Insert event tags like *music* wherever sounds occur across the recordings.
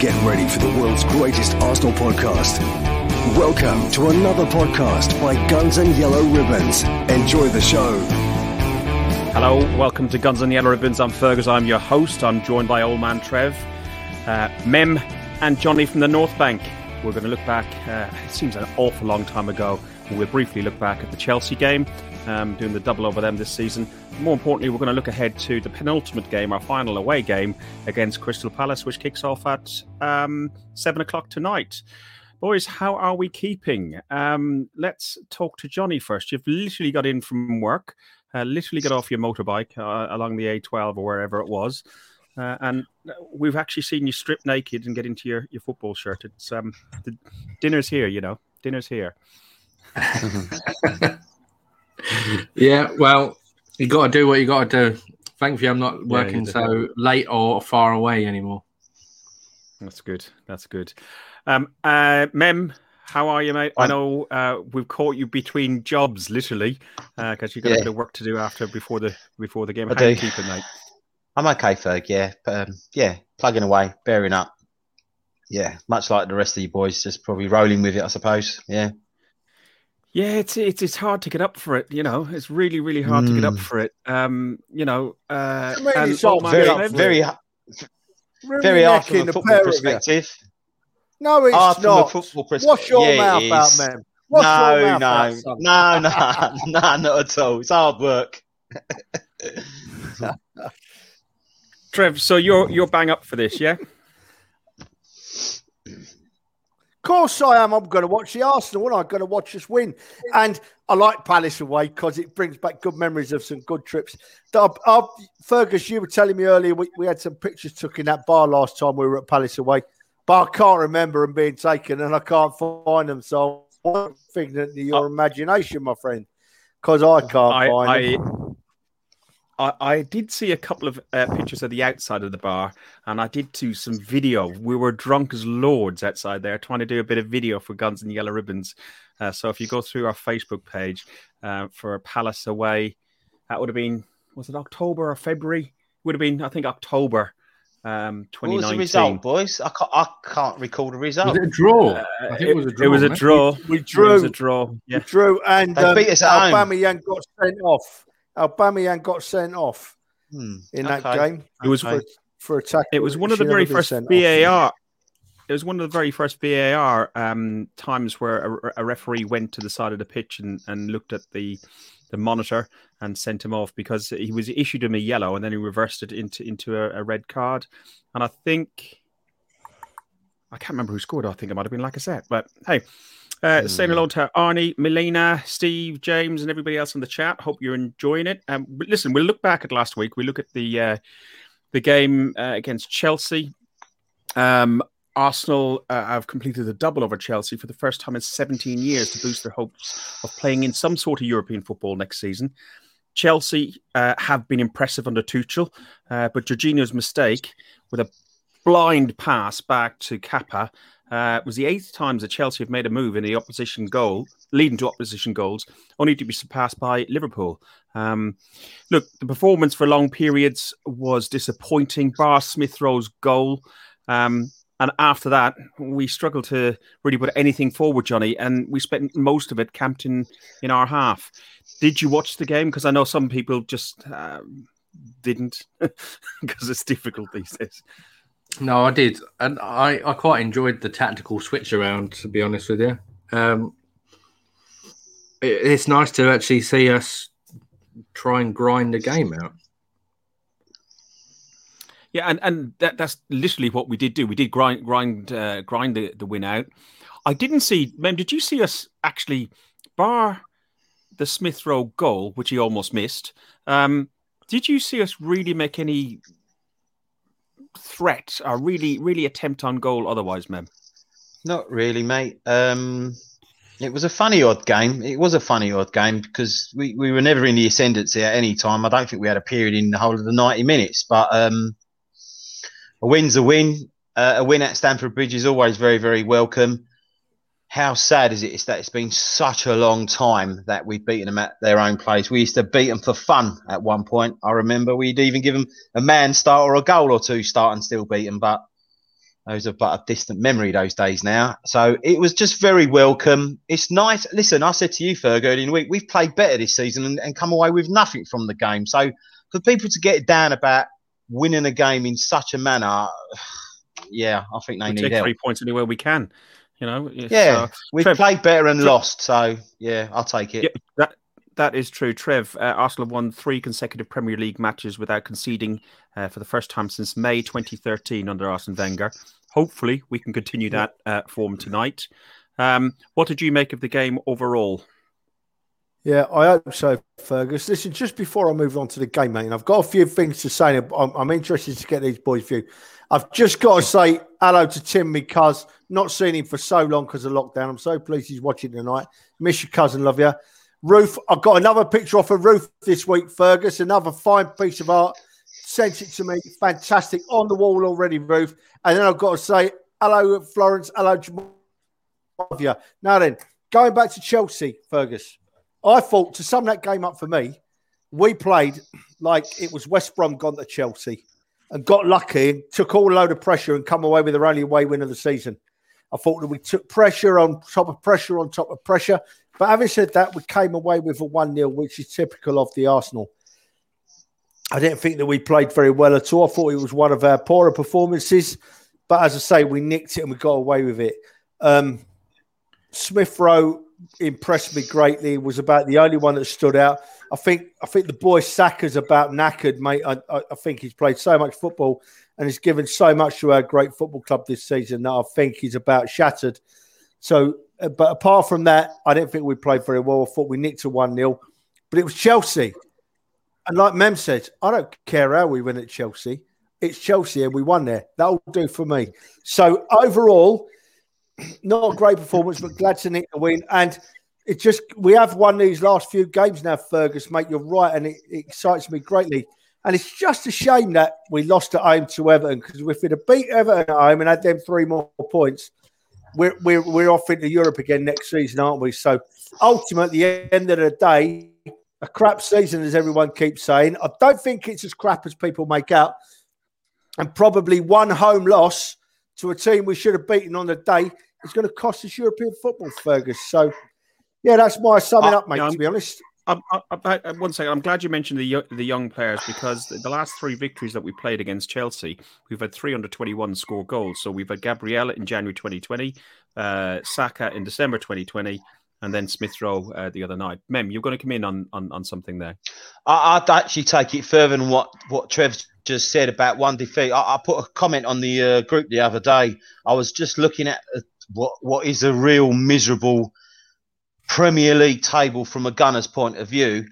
Get ready for the world's greatest Arsenal podcast. Welcome to another podcast by Guns and Yellow Ribbons. Enjoy the show. Hello, welcome to Guns and Yellow Ribbons. I'm Fergus. I'm your host. I'm joined by old man Trev, uh, Mem, and Johnny from the North Bank. We're going to look back. Uh, it seems an awful long time ago. We'll briefly look back at the Chelsea game, um, doing the double over them this season. More importantly, we're going to look ahead to the penultimate game, our final away game against Crystal Palace, which kicks off at um, seven o'clock tonight. Boys, how are we keeping? Um, let's talk to Johnny first. You've literally got in from work, uh, literally got off your motorbike uh, along the A12 or wherever it was, uh, and we've actually seen you strip naked and get into your, your football shirt. It's um, the dinner's here, you know, dinner's here. *laughs* yeah, well, you got to do what you got to do. Thankfully, I'm not working yeah, so late or far away anymore. That's good. That's good. Um, uh, Mem, how are you, mate? I know uh, we've caught you between jobs, literally, because uh, you've got yeah. a bit of work to do after before the before the game. How I do. you keeping, mate? I'm okay, Ferg. Yeah, but, um, yeah, plugging away, bearing up. Yeah, much like the rest of you boys, just probably rolling with it, I suppose. Yeah. Yeah, it's it's it's hard to get up for it. You know, it's really really hard mm. to get up mm. for it. Um, you know, uh, I mean, very, very, very, very hard from a football perspective. No, it's hard not. football perspective. Wash your yeah, mouth out, man. Wash no, no, out, no, no, no, not at all. It's hard work. Trev, so you're you're bang up for this, yeah? *laughs* Of course I am. I'm going to watch the Arsenal and I'm going to watch us win. And I like Palace away because it brings back good memories of some good trips. I, Fergus, you were telling me earlier we, we, had some pictures took in that bar last time we were at Palace away, but I can't remember them being taken and I can't find them. So I'm figment of your uh, imagination, my friend, because I can't I, find I, them. I, I did see a couple of uh, pictures of the outside of the bar, and I did do some video. We were drunk as lords outside there, trying to do a bit of video for Guns and Yellow Ribbons. Uh, so if you go through our Facebook page uh, for Palace away, that would have been was it October or February? Would have been I think October. Um, 2019. What was the result, boys? I can't, I can't recall the result. Was it a draw? Uh, I think it, it was a draw. It was a draw. We, we drew. It was a draw. Yeah. We drew, and they um, beat us at Aubameyang got sent off. Aubameyang got sent off hmm. in that game. It was for, for attack. It was one of the very first VAR. It was one of the very first VAR um, times where a, a, referee went to the side of the pitch and, and looked at the the monitor and sent him off because he was issued him a yellow and then he reversed it into into a, a red card. And I think I can't remember who scored. I think it might have been Lacazette. But hey, uh, mm. Saying hello to Arnie, Melina, Steve, James, and everybody else in the chat. Hope you're enjoying it. Um, listen, we'll look back at last week. We look at the uh, the game uh, against Chelsea. Um, Arsenal uh, have completed a double over Chelsea for the first time in 17 years to boost their hopes of playing in some sort of European football next season. Chelsea uh, have been impressive under Tuchel, uh, but Jorginho's mistake with a blind pass back to Kepa uh, was the eighth times that Chelsea have made a move in the opposition goal, leading to opposition goals, only to be surpassed by Liverpool. Um, look, the performance for long periods was disappointing, bar Smith Rowe's goal. Um, and after that, we struggled to really put anything forward, Johnny, and we spent most of it camped in, in our half. Did you watch the game? Because I know some people just um, didn't, *laughs* because it's difficult these days. No, I did, and I, I quite enjoyed the tactical switch around. To be honest with you, um, it, it's nice to actually see us try and grind the game out. Yeah, and, and that, that's literally what we did do. We did grind grind uh, grind the, the win out. I didn't see. Mem, did you see us actually bar the Smith Rowe goal, which he almost missed? Um, did you see us really make any threat or really, really attempt on goal otherwise, Mem? Not really, mate. Um, it was a funny odd game. It was a funny odd game because we, we were never in the ascendancy at any time. I don't think we had a period in the whole of the 90 minutes, but um, a win's a win. Uh, a win at Stamford Bridge is always very, very welcome how sad is it is that it's been such a long time that we've beaten them at their own place. We used to beat them for fun at one point. I remember we'd even give them a man start or a goal or two start and still beat them. But those are but a distant memory those days now. So it was just very welcome. It's nice. Listen, I said to you, Ferg, earlier in the week, we've played better this season and, and come away with nothing from the game. So for people to get down about winning a game in such a manner, *sighs* yeah, I think they we need take help. three points anywhere we can. You know, yeah, uh, we've Trev, played better and Trev, lost, so yeah, I'll take it. Yeah, that that is true, Trev. Uh, Arsenal have won three consecutive Premier League matches without conceding uh, for the first time since May 2013 under Arsene Wenger. Hopefully, we can continue that uh, form tonight. Um, what did you make of the game overall? Yeah, I hope so, Fergus. Listen, just before I move on to the game, mate, I've got a few things to say. I'm, I'm interested to get these boys' view. I've just got to say hello to Tim, because not seen him for so long because of lockdown. I'm so pleased he's watching tonight. Miss your cousin, love you. Ruth, I've got another picture off of Ruth this week, Fergus. Another fine piece of art. Sent it to me. Fantastic. On the wall already, Ruth. And then I've got to say hello, Florence. Hello, love you. Now then, going back to Chelsea, Fergus. I thought to sum that game up for me, we played like it was West Brom gone to Chelsea and got lucky took all load of pressure and come away with the only away win of the season. I thought that we took pressure on top of pressure on top of pressure. But having said that, we came away with a 1 0, which is typical of the Arsenal. I didn't think that we played very well at all. I thought it was one of our poorer performances. But as I say, we nicked it and we got away with it. Um, Smith Rowe impressed me greatly. Was about the only one that stood out. I think I think the boy Saka's about knackered, mate. I, I, think he's played so much football and he's given so much to our great football club this season that I think he's about shattered. So, uh, but apart from that, I didn't think we played very well. I thought we nicked a 1 0, but it was Chelsea. And like Mem said, I don't care how we win at Chelsea. It's Chelsea and we won there. That'll do for me. So, overall, *clears throat* not a great performance, but glad to nick the win. And it just we have won these last few games now, Fergus, mate. You're right, and it, it excites me greatly. And it's just a shame that we lost at home to Everton because if we'd have beat Everton at home and had them three more points, we're, we're, we're off into Europe again next season, aren't we? So ultimately, at the end of the day, a crap season, as everyone keeps saying. I don't think it's as crap as people make out. And probably one home loss to a team we should have beaten on the day is going to cost us European football, Fergus. So, yeah, that's my summing uh, up, mate, to be honest. I'm, I, I, one second. I'm glad you mentioned the the young players because the last three victories that we played against Chelsea, we've had 321 score goals. So we've had Gabriel in January 2020, uh, Saka in December 2020, and then Smith Rowe uh, the other night. Mem, you're going to come in on on, on something there. I, would actually take it further than what what Trev just said about one defeat. I, I put a comment on the uh, group the other day. I was just looking at uh, what what is a real miserable Premier League table from a gunner's point of view.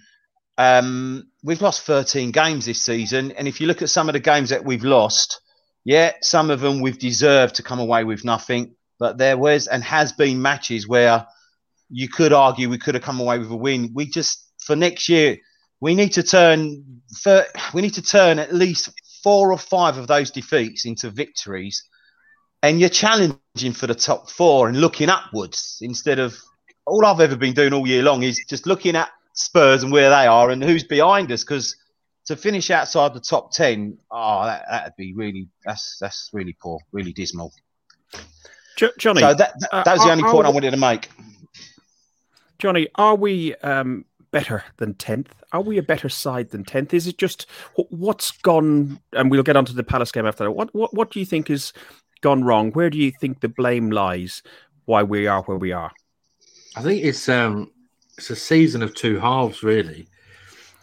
Um, we've lost 13 games this season, and if you look at some of the games that we've lost, yeah, some of them we've deserved to come away with nothing, but there was and has been matches where you could argue we could have come away with a win. We just for next year we need to turn we need to turn at least four or five of those defeats into victories, and you're challenging for the top four and looking upwards instead of all I've ever been doing all year long is just looking at Spurs and where they are and who's behind us because to finish outside the top ten, oh, that, would be really that's that's really poor, really dismal. Johnny, so that, that, that was the only point I wanted to make. Johnny, are we um, better than 10th? Are we a better side than 10th? Is it just what's gone? And we'll get onto the Palace game after that. What, what, what do you think has gone wrong? Where do you think the blame lies? Why we are where we are? I think it's um, it's a season of two halves, really.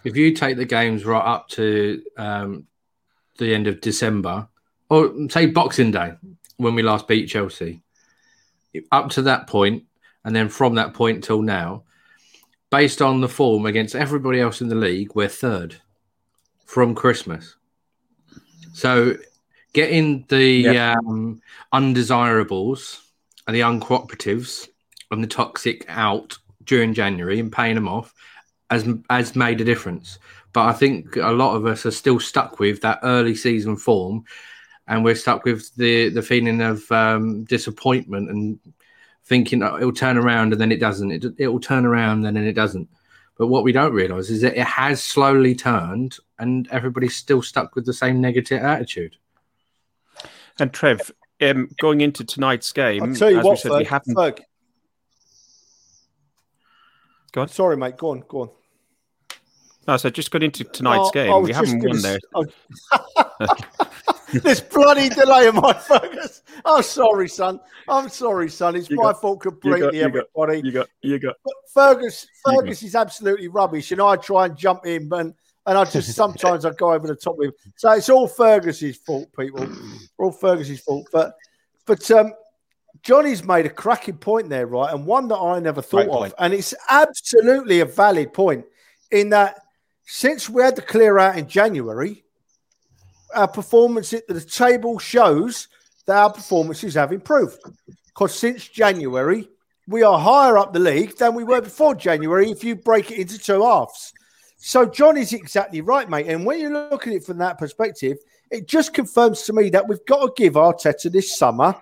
If you take the games right up to um, the end of December, or say Boxing Day, when we last beat Chelsea, up to that point, and then from that point till now, based on the form against everybody else in the league, we're third from Christmas. So getting the yep. um, undesirables and the uncooperatives and the toxic out during January and paying them off has has made a difference. But I think a lot of us are still stuck with that early season form, and we're stuck with the the feeling of um, disappointment and thinking oh, it'll turn around and then it doesn't. It it will turn around and then it doesn't. But what we don't realise is that it has slowly turned, and everybody's still stuck with the same negative attitude. And Trev, um, going into tonight's game, I'll tell you what, said, Ferg, we haven't. Ferg. Go on. Sorry, mate. Go on. Go on. No, so just got into tonight's oh, game. We haven't won there. *laughs* this bloody delay of my focus. I'm sorry, son. I'm sorry, son. It's you my got, fault completely, you got, everybody. You got, you got. But Fergus, Fergus is absolutely rubbish, and I try and jump in, and and I just *laughs* sometimes I go over the top of him. So it's all Fergus's fault, people. all Fergus's fault. But but um, Johnny's made a cracking point there, right? And one that I never thought of, and it's absolutely a valid point in that since we had the clear out in January, our performance at the table shows that our performances have improved. Because since January, we are higher up the league than we were before January if you break it into two halves. So John is exactly right, mate. And when you look at it from that perspective, it just confirms to me that we've got to give Arteta this summer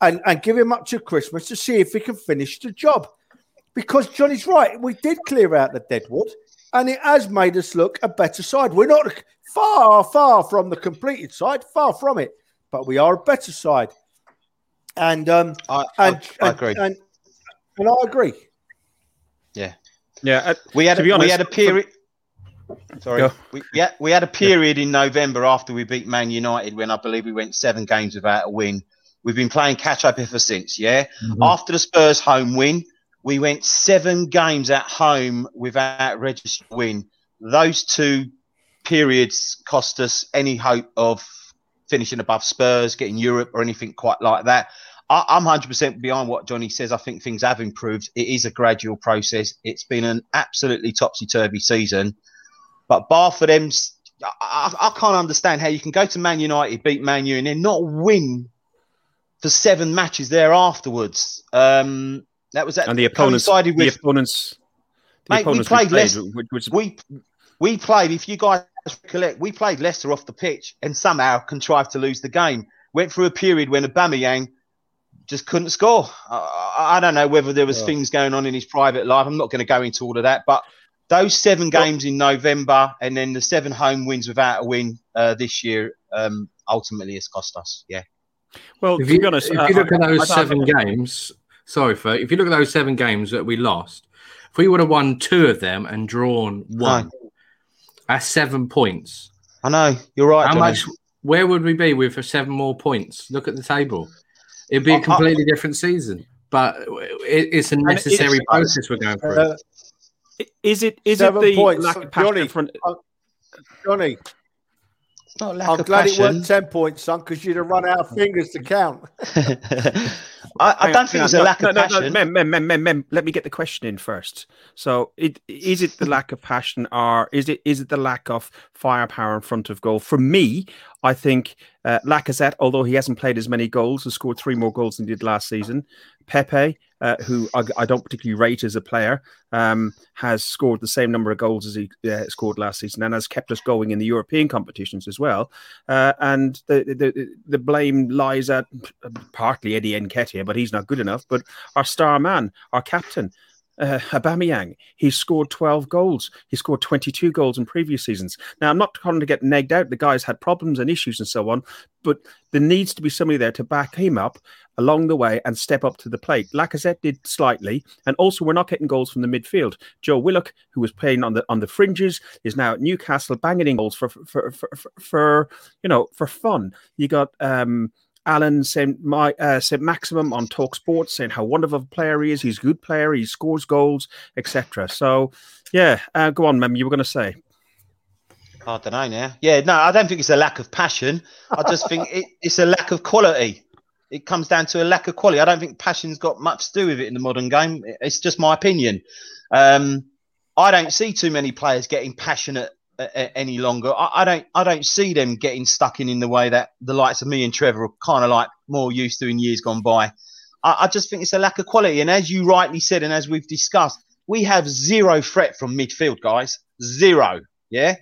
and, and give him up to Christmas to see if he can finish the job. Because Johnny's right. We did clear out the deadwood and it has made us look a better side. We're not far, far from the completed side, far from it, but we are a better side. And um, I, and, I, I agree, and, and, and, I agree. Yeah, yeah. Uh, we had a, honest, we had a period. Sorry, we, we had, we had a period in November after we beat Man United when I believe we went seven games without a win. We've been playing catch up ever since. Yeah, mm-hmm. after the Spurs home win, we went seven games at home without registered win. Those two periods cost us any hope of finishing above Spurs, getting Europe, or anything quite like that. I, am 100% behind what Johnny says. I think things have improved. It is a gradual process. It's been an absolutely topsy turvy season. But bar for them, I, I, can't understand how you can go to Man United, beat Man U, and then not win for seven matches there afterwards. Um, that was that. And the opponents, with, the opponents, the mate, opponents we played, we played Leicester. Which, we we played. If you guys recollect, we played Leicester off the pitch and somehow contrived to lose the game. Went through a period when Aubameyang just couldn't score. I, I don't know whether there was yeah. things going on in his private life. I'm not going to go into all of that, but those seven games in November and then the seven home wins without a win uh, this year um, ultimately has cost us. Yeah. Well, if to you, be honest, if uh, you look at those I, seven I, games, sorry for if you look at those seven games that we lost, if we would have won two of them and drawn one, that's seven points. I know you're right. How Johnny. much? Where would we be with seven more points? Look at the table. It'd be a completely I, different season, but it, it's a necessary process we're going through. Uh, is it? Is seven it the points. lack of passion Johnny, front? Uh, Johnny, I'm glad passion. it weren't 10 points, son, because you'd have run out of fingers to count. *laughs* I, I, don't think it's a lack no, of no, passion. No, mem, mem, mem, mem, let me get the question in first. So, it, is it the lack of passion, or is it is it the lack of firepower in front of goal? For me, I think uh, Lacazette, although he hasn't played as many goals, has scored three more goals than he did last season. Pepe, uh, who I, I, don't particularly rate as a player, um, has scored the same number of goals as he uh, scored last season and has kept us going in the European competitions as well. Uh, and the, the, the blame lies at partly Eddie Nketiah, but he's not good enough. But our star man, our captain, uh, Aubameyang, he's scored 12 goals. He scored 22 goals in previous seasons. Now, I'm not trying to get nagged out. The guy's had problems and issues and so on, but there needs to be somebody there to back him up along the way and step up to the plate. Lacazette did slightly, and also we're not getting goals from the midfield. Joe Willock, who was playing on the on the fringes, is now at Newcastle banging in goals for for for, for, for you know for fun. You got um Alan sent my uh, Maximum on Talk Sports saying how wonderful a player he is. He's a good player. He scores goals, etc. So, yeah, uh, go on, Mem. You were going to say. I don't know now. Yeah, no, I don't think it's a lack of passion. I just think it, it's a lack of quality. It comes down to a lack of quality. I don't think passion's got much to do with it in the modern game. It's just my opinion. Um, I don't see too many players getting passionate any longer. I, I, don't I don't see them getting stuck in in the way that the likes of me and Trevor are kind of like more used to in years gone by. I, I just think it's a lack of quality. And as you rightly said, and as we've discussed, we have zero threat from midfield, guys. Zero. Yeah.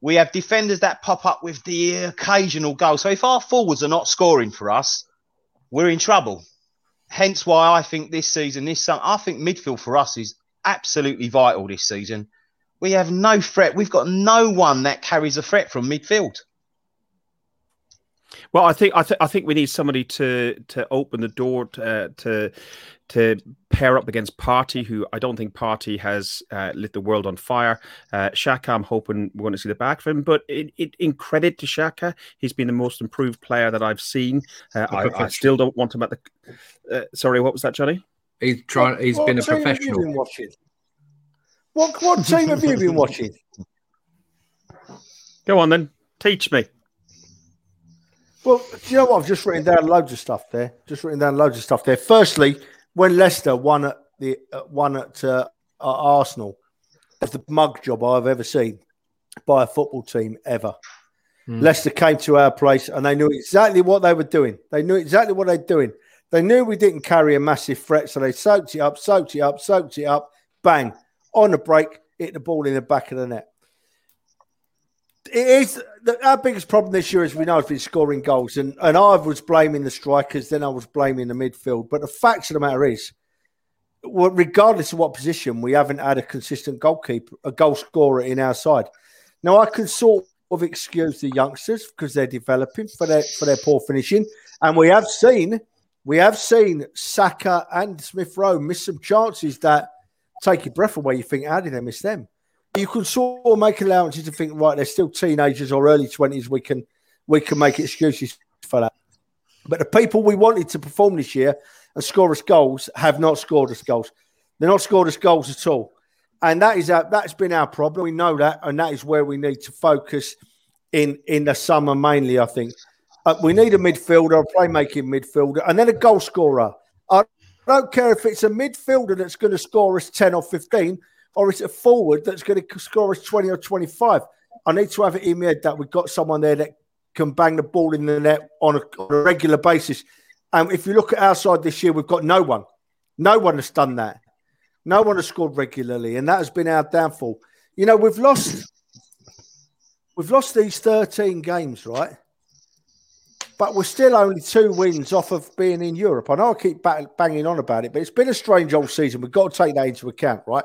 We have defenders that pop up with the occasional goal. So if our forwards are not scoring for us, we're in trouble. Hence why I think this season, this summer, I think midfield for us is absolutely vital this season we have no threat. We've got no one that carries a threat from midfield. Well, I think I, th- I think we need somebody to to open the door to uh, to, to pair up against Partey, who I don't think Partey has uh, lit the world on fire. Uh, Xhaka, I'm hoping we're going to see the back of him, but it, it, in credit to Xhaka, he's been the most improved player that I've seen. Uh, I, I, still don't want him at the. Uh, sorry, what was that, Johnny? He's trying. He's what, been a professional. Been what what *laughs* team have you been watching? Go on then, teach me. Well, do you know what? I've just written down loads of stuff there. Just written down loads of stuff there. Firstly, when Leicester won at the uh, won at, uh, at Arsenal, was the mug job I've ever seen by a football team ever. Mm. Leicester came to our place and they knew exactly what they were doing. They knew exactly what they're doing. They knew we didn't carry a massive threat, so they soaked it up, soaked it up, soaked it up, bang, on a break, hit the ball in the back of the net it is our biggest problem this year, as we know, has been scoring goals. And and I was blaming the strikers, then I was blaming the midfield. But the fact of the matter is, well, regardless of what position, we haven't had a consistent goalkeeper, a goal scorer in our side. Now I can sort of excuse the youngsters because they're developing for their for their poor finishing, and we have seen we have seen Saka and Smith Rowe miss some chances that take your breath away. You think, how did they miss them? you can sort of make allowances to think, right, they're still teenagers or early twenties. We can we can make excuses for that. But the people we wanted to perform this year and score us goals have not scored us goals. They're not scored us goals at all, and that is our, that's been our problem. We know that, and that is where we need to focus in in the summer mainly. I think uh, we need a midfielder, a playmaking midfielder, and then a goal scorer. I don't care if it's a midfielder that's going to score us ten or fifteen or it's a forward that's going to score us 20 or 25? I need to have it in my head that we've got someone there that can bang the ball in the net on a, on a regular basis. And if you look at our side this year, we've got no one. No one has done that. No one has scored regularly, and that has been our downfall. You know, we've lost we've lost these 13 games, right? But we're still only two wins off of being in Europe. I know I keep banging on about it, but it's been a strange old season. We've got to take that into account, right?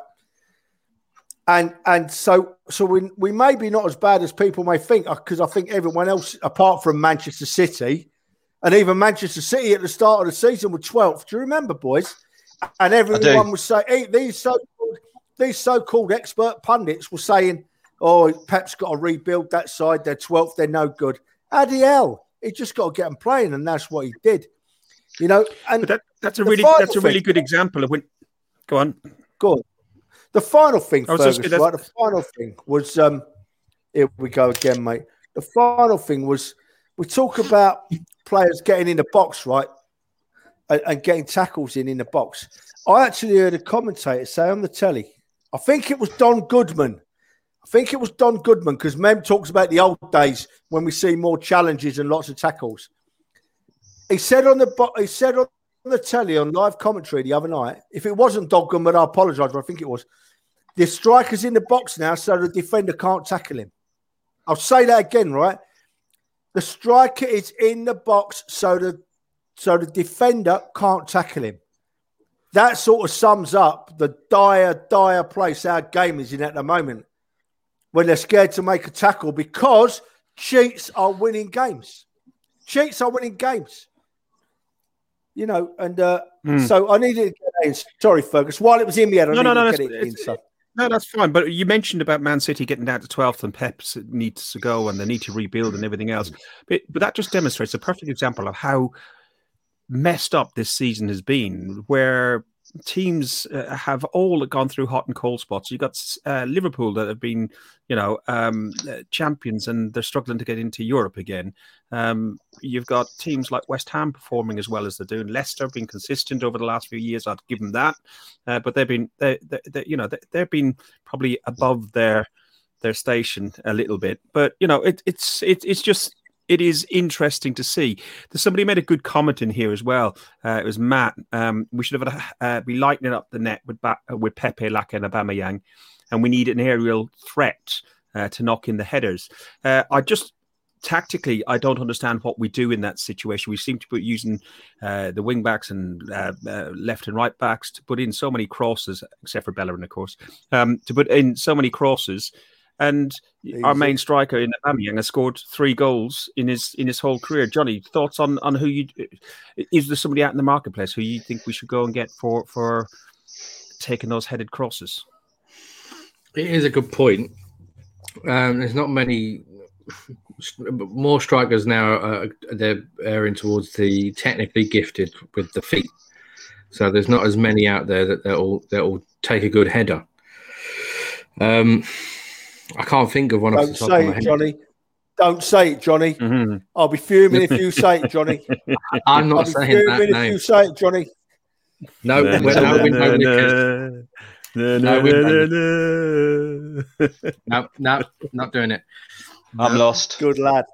and and so so we we may be not as bad as people may think because uh, I think everyone else apart from Manchester City and even Manchester City at the start of the season were 12th. Do you remember, boys? And everyone was saying hey, these so these so-called expert pundits were saying, "Oh, Pep's got to rebuild that side. They're 12th. They're no good." How the hell? He just got to get them playing, and that's what he did. You know, and that, that's a really that's a really good example of when. Go on. Go on. The final thing, Fergus, right? The final thing was um, here we go again, mate. The final thing was we talk about players getting in the box, right? And, and, getting tackles in in the box. I actually heard a commentator say on the telly, I think it was Don Goodman. I think it was Don Goodman because Mem talks about the old days when we see more challenges and lots of tackles. He said on the he said on the telly on live commentary the other night. If it wasn't Don Goodman, I apologise, but I think it was. The striker's in the box now, so the defender can't tackle him. I'll say that again, right? The striker is in the box, so the so the defender can't tackle him. That sort of sums up the dire, dire place our game is in at the moment. When they're scared to make a tackle because cheats are winning games. Cheats are winning games you know, and uh, mm. so I needed to get in. Sorry, Fergus. While it was in me, I no, no, no, get it in, so. No, that's fine. But you mentioned about Man City getting down to 12th and Pep needs to go and they need to rebuild and everything else. But, but that just demonstrates a perfect example of how messed up this season has been, where teams uh, have all gone through hot and cold spots. You've got uh, Liverpool that have been, you know, um, uh, champions and they're struggling to get into Europe again. Um, you've got teams like West Ham performing as well as they're doing. Leicester have been consistent over the last few years. I'd give them that, uh, but they've been, they, they, they, you know, they, they've been probably above their their station a little bit. But you know, it, it's it, it's just it is interesting to see. There's somebody made a good comment in here as well. Uh, it was Matt. Um, we should have uh, be lightening up the net with ba- with Pepe, Laca, and Aubameyang, and we need an aerial threat uh, to knock in the headers. Uh, I just tactically, I don't understand what we do in that situation. We seem to be using uh, the wing backs and uh, uh, left and right backs to put in so many crosses, except for Bellerin, of course, um, to put in so many crosses and Easy. our main striker in Aubameyang has scored three goals in his in his whole career. Johnny, thoughts on on who you is there somebody out in the marketplace who you think we should go and get for for taking those headed crosses? It is a good point. Um, there's not many more strikers now. Uh, they're airing towards the technically gifted with the feet. So there's not as many out there that they'll they'll take a good header. Um, I can't think of one. Don't say it, Johnny. Don't say it, Johnny. Mm-hmm. I'll be fuming if you say it, *laughs* Johnny. I'm not saying that if name. you say it, Johnny. No, no, no, no, no, no, not doing it. I'm lost. Good lad.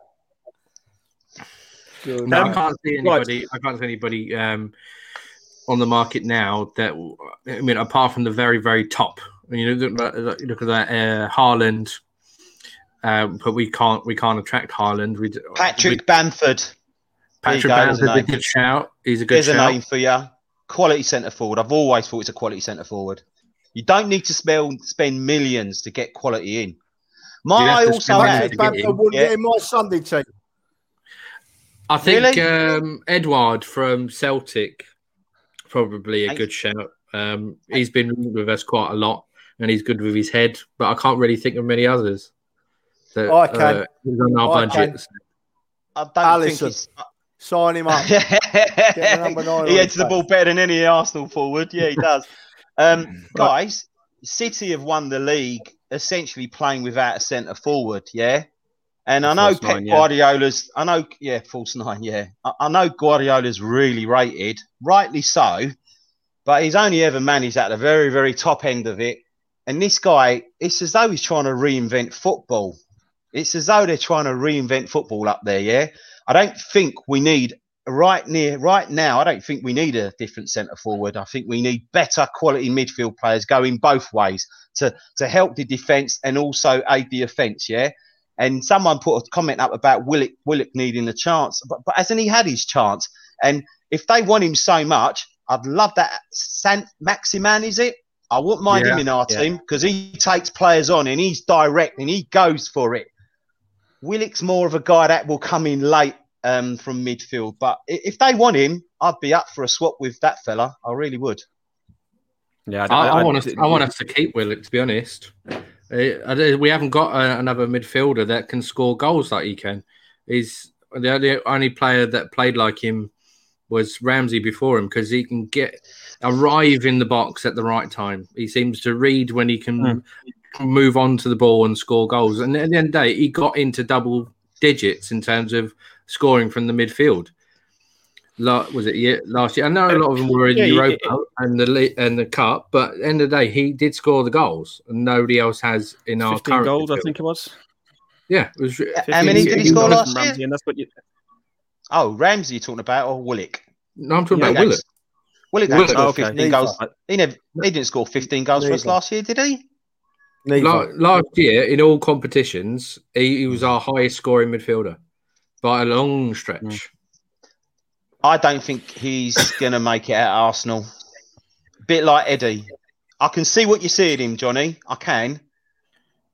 Good no, I can't see anybody. I can't see anybody um, on the market now that I mean, apart from the very, very top. You know, look at that uh, Haaland, um, but we can't we can't attract Haaland. We Patrick we, Bamford. Patrick Bamford, a good shout. He's a good. There's shout. a name for you. Quality centre forward. I've always thought it's a quality centre forward. You don't need to spend spend millions to get quality in. My I also had Bamford wouldn't yeah. get in my Sunday team. I think really? um, Edouard from Celtic probably a good shout. Um, he's been with us quite a lot, and he's good with his head. But I can't really think of many others. That, I can. Uh, on our I budget. Can. I don't Alisson. think he's... Sign him up. *laughs* he heads the ball better than any Arsenal forward. Yeah, he does. Um, *laughs* guys, City have won the league essentially playing without a centre forward. Yeah, and I know Pep nine, Guardiola's, yeah. I know, yeah, false nine, yeah. I, I, know Guardiola's really rated, rightly so, but he's only ever managed at the very, very top end of it. And this guy, it's as though he's trying to reinvent football. It's as though they're trying to reinvent football up there, yeah. I don't think we need right near right now. I don't think we need a different centre forward. I think we need better quality midfield players going both ways to to help the defence and also aid the offence, yeah. And someone put a comment up about Willock, Willock needing a chance, but, but hasn't he had his chance? And if they want him so much, I'd love that. Saint Maximin, is it? I wouldn't mind yeah, him in our yeah. team because he takes players on and he's direct and he goes for it. Willock's more of a guy that will come in late um, from midfield, but if they want him, I'd be up for a swap with that fella. I really would. Yeah, I, I, I, I want us. I want us to keep Willock. To be honest, we haven't got uh, another midfielder that can score goals like he can. He's the, the only player that played like him was Ramsey before him because he can get arrive in the box at the right time. He seems to read when he can mm. move on to the ball and score goals. And at the end of the day, he got into double digits in terms of scoring from the midfield was it yeah, last year? I know a lot of them were in yeah, Europa yeah, and the and the cup, but at the end of the day, he did score the goals, and nobody else has in our current goals. Midfield. I think it was. Yeah, it was. How many did he score last year? Ramsey, and that's what you... Oh, Ramsey, you're talking about, or Willock? No, I'm talking about Willock. Willock, Willock scored oh, okay. 15 goals. He never, he didn't score 15 goals Neither. for us last year, did he? Last, last year, in all competitions, he, he, was our highest scoring midfielder by a long stretch. Mm. I don't think he's going to make it at Arsenal. Bit like Eddie. I can see what you see in him, Johnny. I can.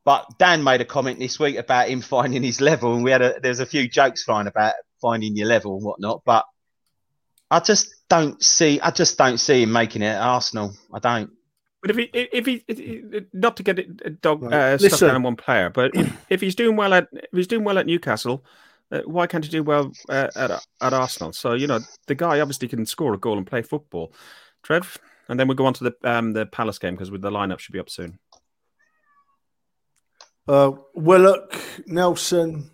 But Dan made a comment this week about him *laughs* finding his level, and we had a there's a few jokes flying about finding your level and whatnot. But I just don't see I just don't see him making it at Arsenal. I don't. But if he, if he, if he not to get it dog uh, stuck down one player, but if, *clears throat* if he's doing well at if he's doing well at Newcastle, uh, why can't he do well uh, at at Arsenal? So you know the guy obviously can score a goal and play football. Trev, and then we'll go on to the um, the Palace game because the lineup should be up soon. Uh, Willock, Nelson,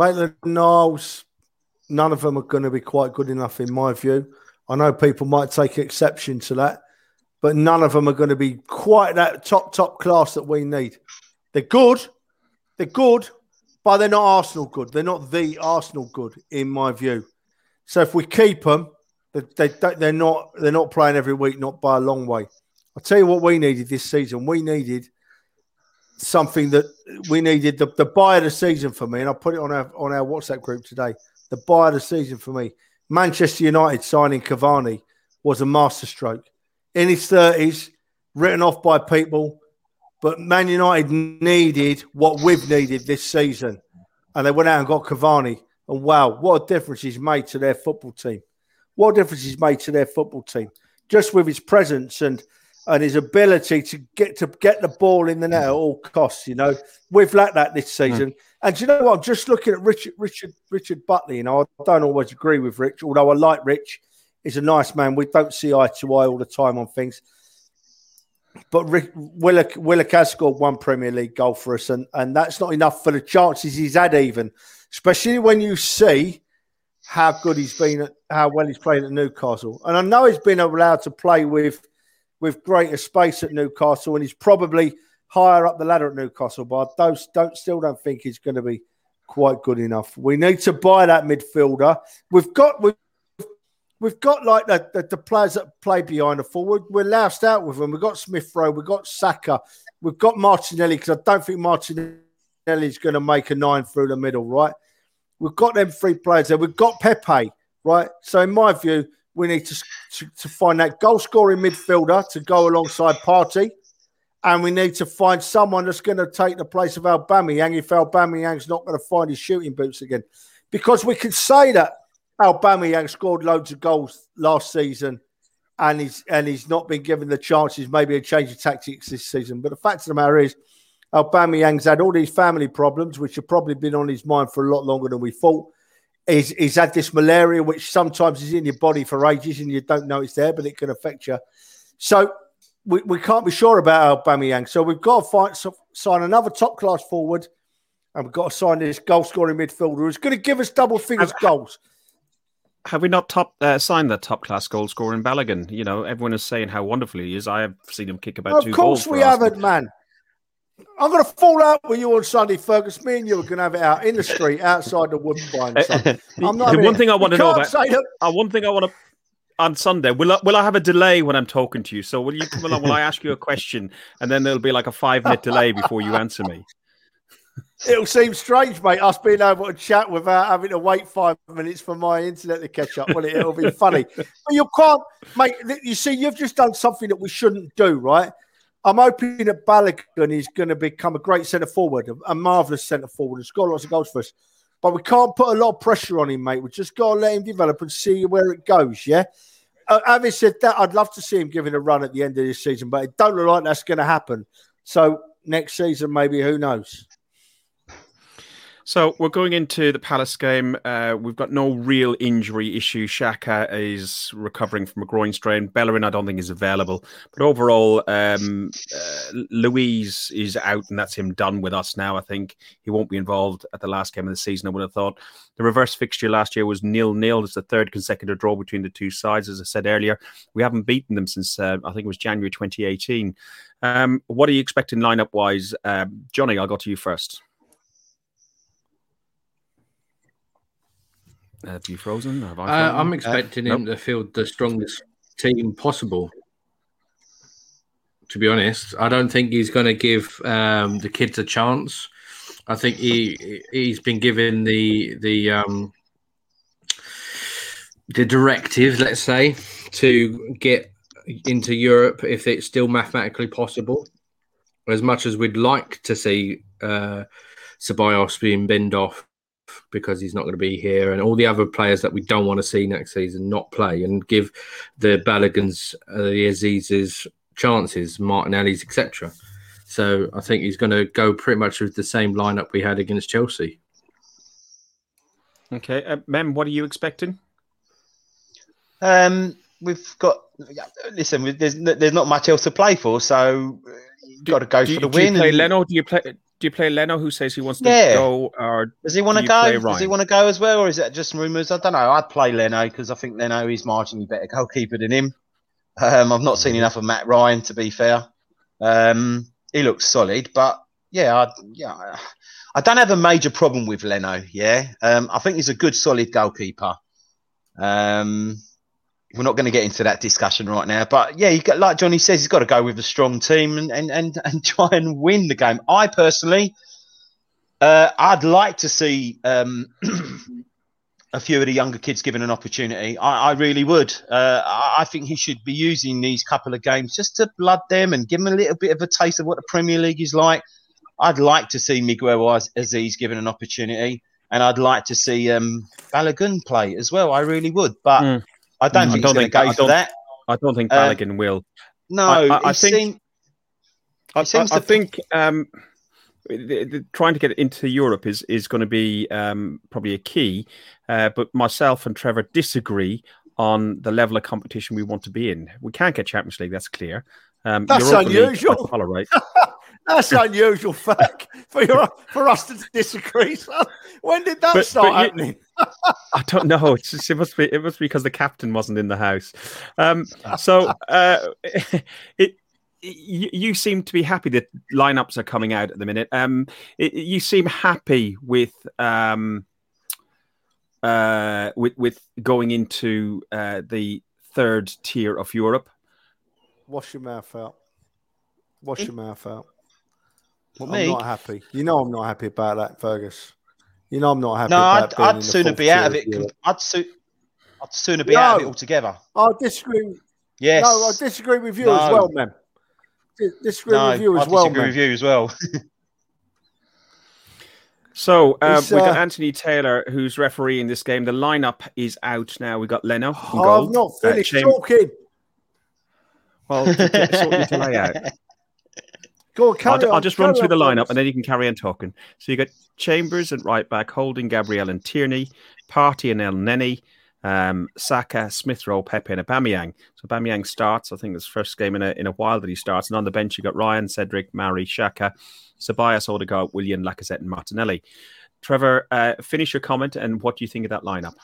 Maitland Niles, none of them are going to be quite good enough in my view. I know people might take exception to that, but none of them are going to be quite that top top class that we need. They're good, they're good, but they're not Arsenal good. They're not the Arsenal good, in my view. So if we keep them, they, they, they're not they're not playing every week, not by a long way. I'll tell you what we needed this season. We needed something that we needed the, the buy of the season for me, and I put it on our on our WhatsApp group today. The buy of the season for me, Manchester United signing Cavani was a masterstroke. In his thirties, written off by people, But Man United needed what we've needed this season, and they went out and got Cavani. And wow, what a difference he's made to their football team! What a difference he's made to their football team just with his presence and and his ability to get to get the ball in the net at all costs. You know, we've lacked that this season. Mm. And you know what? I'm just looking at Richard Richard Richard Butley. You know, I don't always agree with Rich, although I like Rich. He's a nice man. We don't see eye to eye all the time on things. But Rick, Willock, Willock has scored one Premier League goal for us, and, and that's not enough for the chances he's had, even, especially when you see how good he's been at how well he's played at Newcastle. And I know he's been allowed to play with with greater space at Newcastle, and he's probably higher up the ladder at Newcastle. But I don't, don't still don't think he's going to be quite good enough. We need to buy that midfielder. We've got we've, we've got like the, the, the players that play behind the forward. We're loused out with them. We've got Smith Rowe, we've got Saka, we've got Martinelli because I don't think Martinelli is going to make a nine through the middle, right? We've got them three players there. We've got Pepe, right? So, in my view, we need to, to, to find that goal scoring midfielder to go alongside Partey. And we need to find someone that's going to take the place of Aubameyang if Aubameyang's not going to find his shooting boots again. Because we can say that Aubameyang scored loads of goals last season and he's and he's not been given the chances, maybe a change of tactics this season. But the fact of the matter is, Aubameyang's had all these family problems, which have probably been on his mind for a lot longer than we thought. He's, he's had this malaria, which sometimes is in your body for ages and you don't know it's there, but it can affect you. So we, we can't be sure about Aubameyang. So we've got to find, so, sign another top class forward and we've got to sign this goal scoring midfielder who's going to give us double figures have, goals. Have we not top uh, signed that top class goal scorer in Balogun? You know, everyone is saying how wonderful he is. I have seen him kick about of two goals. Of course, we haven't, man. I'm going to fall out with you on Sunday, Fergus. Me and you are going to have it out in the street outside the Woodbine. I'm not the one thing I want to know about. Uh, one thing I want to on Sunday. Will I, will I have a delay when I'm talking to you? So will you come along? Will I ask you a question and then there'll be like a five minute delay before you answer me? It'll seem strange, mate, us being able to chat without having to wait five minutes for my internet to catch up. Well, it? It'll be funny. *laughs* But you can't, mate. You see, you've just done something that we shouldn't do, right? I'm hoping that Balogun is going to become a great centre forward, a marvellous centre forward, and score lots of goals for us. But we can't put a lot of pressure on him, mate. We just got to let him develop and see where it goes. Yeah. Uh, having said that, I'd love to see him giving a run at the end of this season, but it don't look like that's going to happen. So next season, maybe who knows? So we're going into the Palace game. Uh, we've got no real injury issue. Xhaka is recovering from a groin strain. Bellerin, I don't think, is available. But overall, um, uh, Luiz is out, and that's him done with us now. I think he won't be involved at the last game of the season. I would have thought. The reverse fixture last year was nil nil. It's the third consecutive draw between the two sides. As I said earlier, we haven't beaten them since uh, I think it was January 2018. Um, what are you expecting lineup wise, um, Johnny? I'll go to you first. Have you frozen? Have I uh, frozen? Uh, I'm expecting uh, him nope. to field the strongest team possible. To be honest, I don't think he's going to give um, the kids a chance. I think he he's been given the the um, the directive, let's say, to get into Europe if it's still mathematically possible. As much as we'd like to see uh, Ceballos being binned off because he's not going to be here, and all the other players that we don't want to see next season not play, and give the Baloguns, uh, the Azeezes chances, Martinelli's, etc. So I think he's going to go pretty much with the same lineup we had against Chelsea. Okay, uh, Mem, what are you expecting? Um, we've got listen. There's there's not much else to play for, so you've got to go do, for the do win. You play and... Leno? Do you play? Do you play Leno who says he wants to yeah. go, or does he want to go? Does he want to go as well, or is that just rumours? I don't know. I'd play Leno because I think Leno is marginally better goalkeeper than him. Um, I've not seen enough of Mat Ryan to be fair. Um, he looks solid, but yeah, I, yeah, I don't have a major problem with Leno. Yeah, um, I think he's a good, solid goalkeeper. Um, we're not going to get into that discussion right now. But yeah, you got like Johnny says, he's got to go with a strong team and and and, *laughs* and try and win the game. I personally, uh, I'd like to see um, *clears throat* a few of the younger kids given an opportunity. I, I really would. Uh, I think he should be using these couple of games just to blood them and give them a little bit of a taste of what the Premier League is like. I'd like to see Miguel Azeez given an opportunity, and I'd like to see um, Balogun play as well. I really would, but mm. I don't think I don't he's going to go for that. I don't think Balogun um, will. No, I, I, I think. Seemed, I, I think um, the, the, trying to get into Europe is is going to be um, probably a key. Uh, but myself and Trevor disagree on the level of competition we want to be in. We can't get Champions League, that's clear. Um, that's unusual. League, *laughs* that's unusual fact for your, for us to disagree. So when did that but, start but happening? You, *laughs* I don't know. It's just, it must be it must be because the captain wasn't in the house. Um, so *laughs* uh, *laughs* it you, you, seem to be happy that lineups are coming out at the minute. Um, it, you seem happy with um, uh, with with going into uh, the third tier of Europe. Wash your mouth out. Wash your mouth out. Well, I'm not happy. You know I'm not happy about that, Fergus. You know I'm not happy. No, I'd, I'd sooner be out of it. I'd, su- I'd sooner be no, out of it altogether. I disagree. Yes. No, I disagree with you no. as well, man disagree no, with you as I well. Disagree with you as well. *laughs* so uh, we've got uh, Anthony Taylor, who's refereeing this game. The lineup is out now. We've got Leno. Oh, I've not uh, finished uh, talking. Well, sort your layout. *laughs* Go on, I'll, on, I'll, just run through the lineup and then you can carry on talking. So you got Chambers at right back, Holding Gabriel and Tierney, Partey and Elneny, um, Saka, Smith Rowe, Pepe, and Aubameyang. So Aubameyang starts. I think it's first game in a in a while that he starts. And on the bench, you got Ryan, Cedric, Mari, Xhaka, Ceballos, Odegaard, Willian, Lacazette, and Martinelli. Trevor, uh, finish your comment and what do you think of that lineup?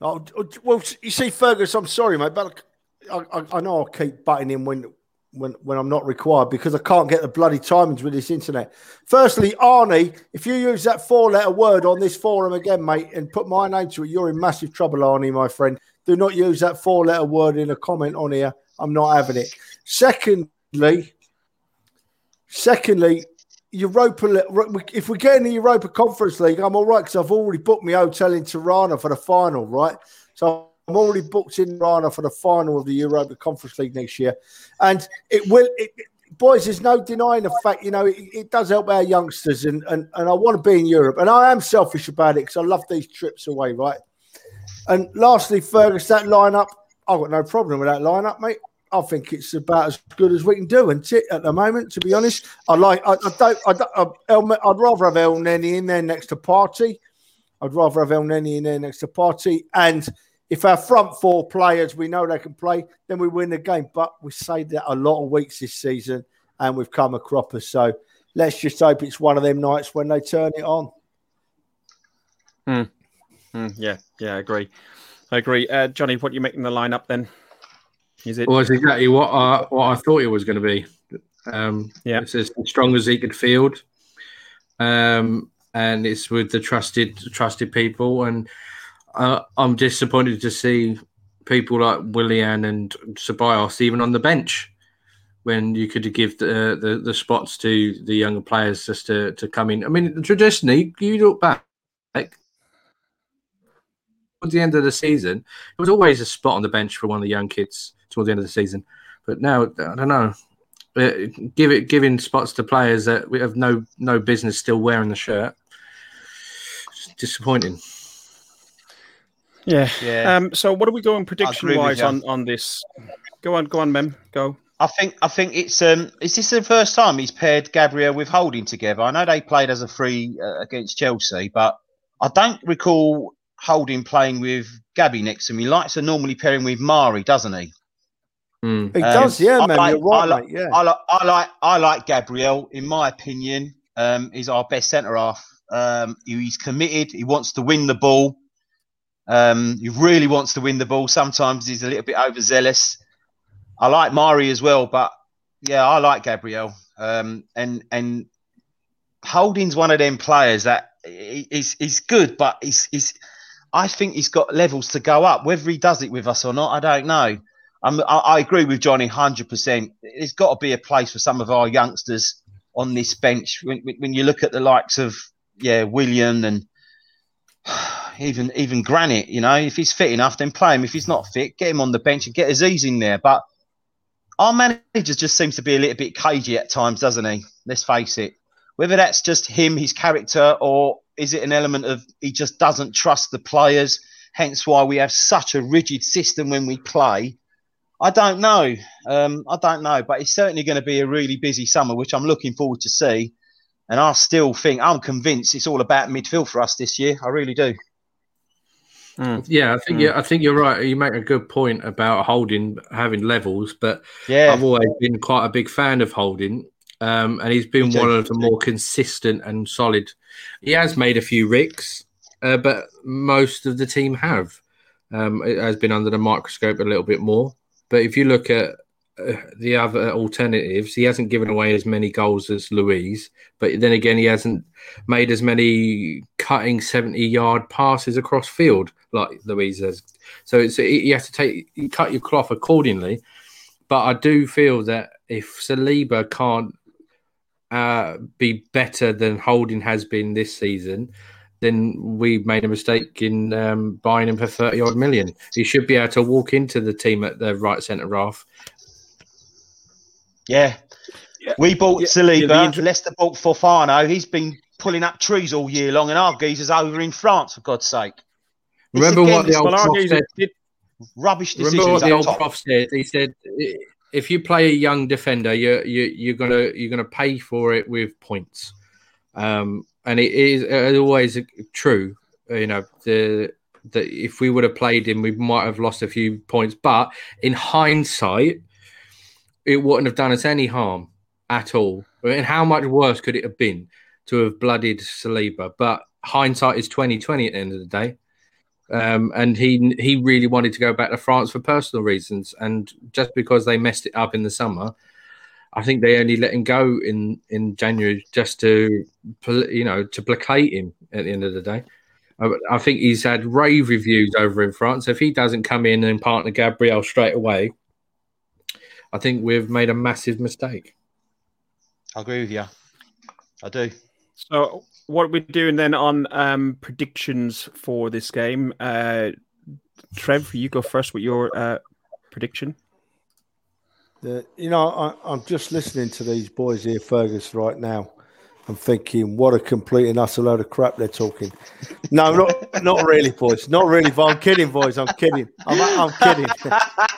Oh, well, you see, Fergus, I'm sorry, mate, but I, I, I know I'll keep butting in when when when I'm not required because I can't get the bloody timings with this internet. Firstly, Arnie, if you use that four-letter word on this forum again, mate, and put my name to it, you're in massive trouble, Arnie, my friend. Do not use that four-letter word in a comment on here. I'm not having it. Secondly, secondly, Europa. If we get in the Europa Conference League, I'm all right because I've already booked my hotel in Tirana for the final, right? So I'm already booked in Rana for the final of the Europa Conference League next year, and it will. It, boys, there's no denying the fact. You know, it, it, does help our youngsters, and, and and I want to be in Europe, and I am selfish about it because I love these trips away, right? And lastly, Fergus, that lineup, I've got no problem with that lineup, mate. I think it's about as good as we can do, and it at the moment. To be honest, I like. I, I don't. I don't I, would rather have Elneny in there next to Partey. I'd rather have Elneny in there next to Partey, and if our front four players we know they can play, then we win the game. But we say that a lot of weeks this season, and we've come a cropper. So let's just hope it's one of them nights when they turn it on. Hmm. Mm, yeah, yeah, I agree. I agree. Uh, Johnny, what are you making the lineup then? Is it? Well, it's exactly what I, what I thought it was going to be. Um, yeah, it's as strong as he could field, um, and it's with the trusted trusted people and uh, I'm disappointed to see people like Willian and Ceballos even on the bench when you could give the, the, the spots to the younger players just to, to come in. I mean, traditionally, you look back like, at the end of the season, it was always a spot on the bench for one of the young kids towards the end of the season. But now, I don't know. Uh, give it giving spots to players that we have no no business still wearing the shirt. It's disappointing. Yeah. Yeah. Um, so what are we going prediction wise on, on this? Go on, go on, Mem. Go. I think I think it's um is this the first time he's paired Gabriel with Holding together? I know they played as a free uh, against Chelsea, but I don't recall Holding playing with Gabby next to me. He likes to normally pair him with Mari, doesn't he? Mm. He um, does, yeah, man. Like, you're right, I like, mate, yeah. I like, I like, I like Gabriel. In my opinion, um, he's our best centre half. Um, he's committed. He wants to win the ball. Um, he really wants to win the ball. Sometimes he's a little bit overzealous. I like Mari as well, but yeah, I like Gabriel. Um, and and Holding's one of them players that he's he's good, but he's he's I think he's got levels to go up. Whether he does it with us or not, I don't know. I'm, I, I agree with Johnny hundred percent. There's got to be a place for some of our youngsters on this bench. When, when you look at the likes of yeah Willian and *sighs* even even Granit, you know, if he's fit enough, then play him. If he's not fit, get him on the bench and get Azeez in there. But our manager just seems to be a little bit cagey at times, doesn't he? Let's face it. Whether that's just him, his character, or is it an element of he just doesn't trust the players? Hence why we have such a rigid system when we play. I don't know. Um, I don't know, but it's certainly going to be a really busy summer, which I'm looking forward to see. And I still think I'm convinced it's all about midfield for us this year. I really do. Mm. Yeah, I think mm. yeah, I think you're right. You make a good point about Holding having levels, but yeah, I've always been quite a big fan of Holding, um, and he's been one of the more consistent and solid. He has made a few ricks, uh, but most of the team have. Um, it has been under the microscope a little bit more. But if you look at the other alternatives, he hasn't given away as many goals as Luiz, but then again, he hasn't made as many cutting 70 yard passes across field like Luiz has. So it's you have to take you cut your cloth accordingly. But I do feel that if Saliba can't uh, be better than Holding has been this season, then we made a mistake in um, buying him for 30 odd million. He should be able to walk into the team at the right centre half. Yeah. yeah. We bought yeah. Saliba, yeah, inter- Leicester bought Fofana. He's been pulling up trees all year long, and our geezer's over in France, for God's sake. Remember what the old prof said? Did, rubbish decisions. Remember what the old top. prof said? He said, if you play a young defender, you're, you, you're gonna you're gonna pay for it with points. Um, and it is always true. You know, the that if we would have played him, we might have lost a few points. But in hindsight, it wouldn't have done us any harm at all. And how much worse could it have been to have blooded Saliba? But hindsight is twenty twenty at the end of the day. Um, and he he really wanted to go back to France for personal reasons. And just because they messed it up in the summer, I think they only let him go in in January just to you know to placate him at the end of the day. I, think he's had rave reviews over in France. If he doesn't come in and partner Gabriel straight away, I think we've made a massive mistake. I agree with you. I do. So, what we're doing then on um, predictions for this game? Uh, Trev, you go first with your uh, prediction. The, you know, I, am just listening to these boys here, Fergus, right now. I'm thinking, what a complete and utter load of crap they're talking. No, not not really, boys. Not really. But I'm kidding, boys. I'm kidding. I'm, I'm kidding.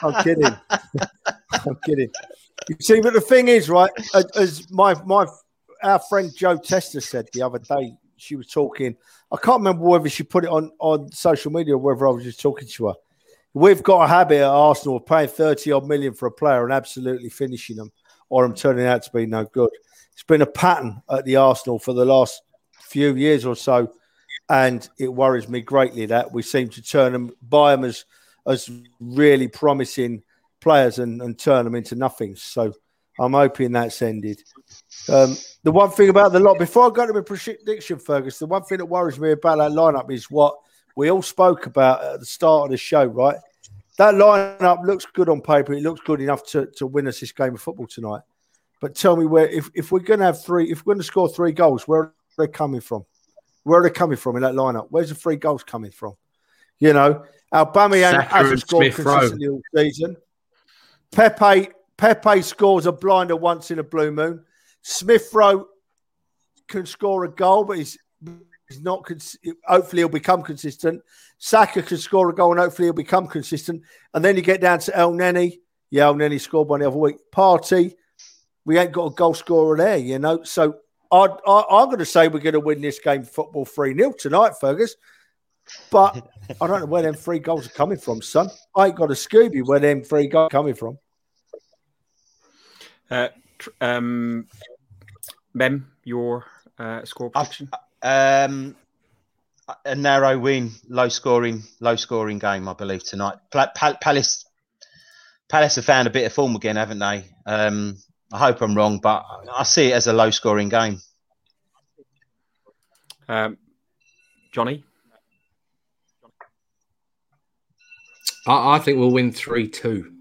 I'm kidding. I'm kidding. You see, but the thing is, right? As my my our friend Joe Tester said the other day, she was talking. I can't remember whether she put it on on social media or whether I was just talking to her We've got a habit at Arsenal of paying 30 odd million for a player and absolutely finishing them or them turning out to be no good. It's been a pattern at the Arsenal for the last few years or so. And it worries me greatly that we seem to turn them, buy them as, as really promising players and, and turn them into nothing. So I'm hoping that's ended. Um, the one thing about the lot, before I go to my prediction, Fergus, the one thing that worries me about that lineup is what we all spoke about at the start of the show, right? That lineup looks good on paper. It looks good enough to, to win us this game of football tonight. But tell me where, if, if we're going to have three, if we're going to score three goals, where are they coming from? Where are they coming from in that lineup? Where's the three goals coming from? You know, Aubameyang hasn't scored Smith consistently all season. Pepe Pepe scores a blinder once in a blue moon. Smith Rowe can score a goal, but he's He's not. Cons- hopefully, he'll become consistent. Saka can score a goal, and hopefully, he'll become consistent. And then you get down to Elneny. Yeah, Elneny scored one the other week. Partey, we ain't got a goal scorer there, you know. So I, I, am going to say we're going to win this game football 3 0 tonight, Fergus. But *laughs* I don't know where them three goals are coming from, son. I ain't got a Scooby where them three goals are coming from. Uh, um, Mem, your uh, score prediction? I, um, a narrow win, low scoring, low scoring game, I believe tonight. Palace, Palace have found a bit of form again, haven't they? Um, I hope I'm wrong, but I see it as a low scoring game. Um, Johnny, I, I, think we'll win three two.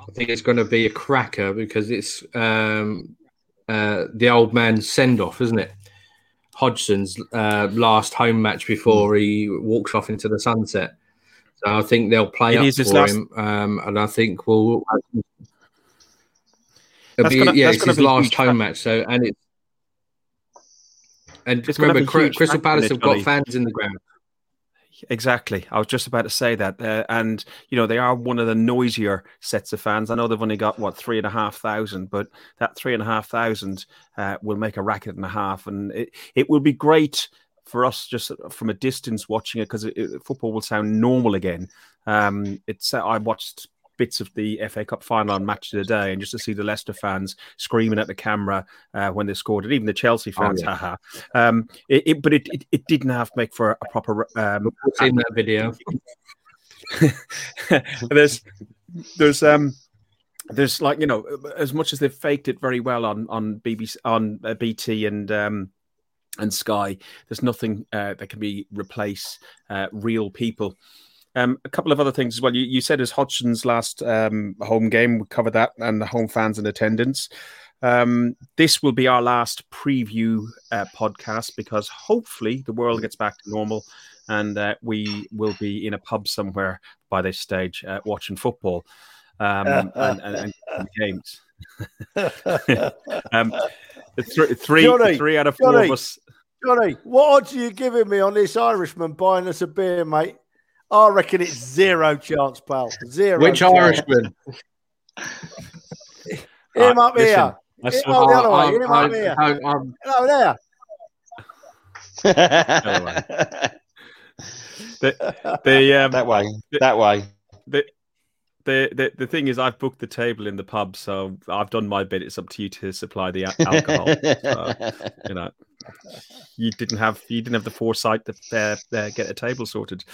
I think it's going to be a cracker because it's um, uh, the old man's send off, isn't it? Hodgson's uh, last home match before mm. he walks off into the sunset. So I think they'll play it up for last... him, um, and I think we'll. Be, gonna, yeah, it's his last home match. So and it's and it's remember, Crystal Palace have got fans in the ground. Exactly. I was just about to say that. Uh, and, you know, they are one of the noisier sets of fans. I know they've only got, what, three and a half thousand, but that three and a half thousand uh, will make a racket and a half. And it, it will be great for us just from a distance watching it because football will sound normal again. Um, it's I watched bits of the FA Cup final and match of the day, and just to see the Leicester fans screaming at the camera uh, when they scored, and even the Chelsea oh, fans, oh, yeah. haha. Um, it, it, but it, it, it, didn't have to make for a proper. Um, seen that video. *laughs* there's there's um there's like you know as much as they've faked it very well on on BBC on uh, BT and um and Sky, there's nothing uh, that can be replace uh, real people. Um, a couple of other things as well. You, you said as Hodgson's last um, home game, we cover that and the home fans in attendance. Um, this will be our last preview uh, podcast because hopefully the world gets back to normal and uh, we will be in a pub somewhere by this stage uh, watching football um, and, *laughs* and, and, games. *laughs* um, th- three, Johnny, three out of four Johnny, of us. Johnny, what odds are you giving me on this Irishman buying us a beer, mate? I reckon it's zero chance, pal. Zero. Which chance. Irishman? *laughs* him up listen, here. Him oh, the other way. Him I, up I, here. I, I'm... Hello there. *laughs* the, the, um, that way. The, that way. The, the, the the thing is, I've booked the table in the pub, so I've done my bit. It's up to you to supply the alcohol. *laughs* so, you know, *laughs* you didn't have you didn't have the foresight to uh, uh, get a table sorted.